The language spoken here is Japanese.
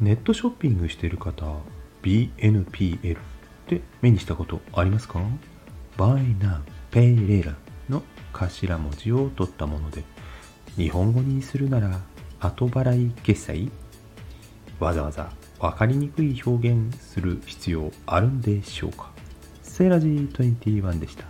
ネットショッピングしてる方 BNPL って目にしたことありますか ?Buy Now Pay Later の頭文字を取ったもので日本語にするなら後払い決済？わざわざ分かりにくい表現する必要あるんでしょうか？セーラジー21でした。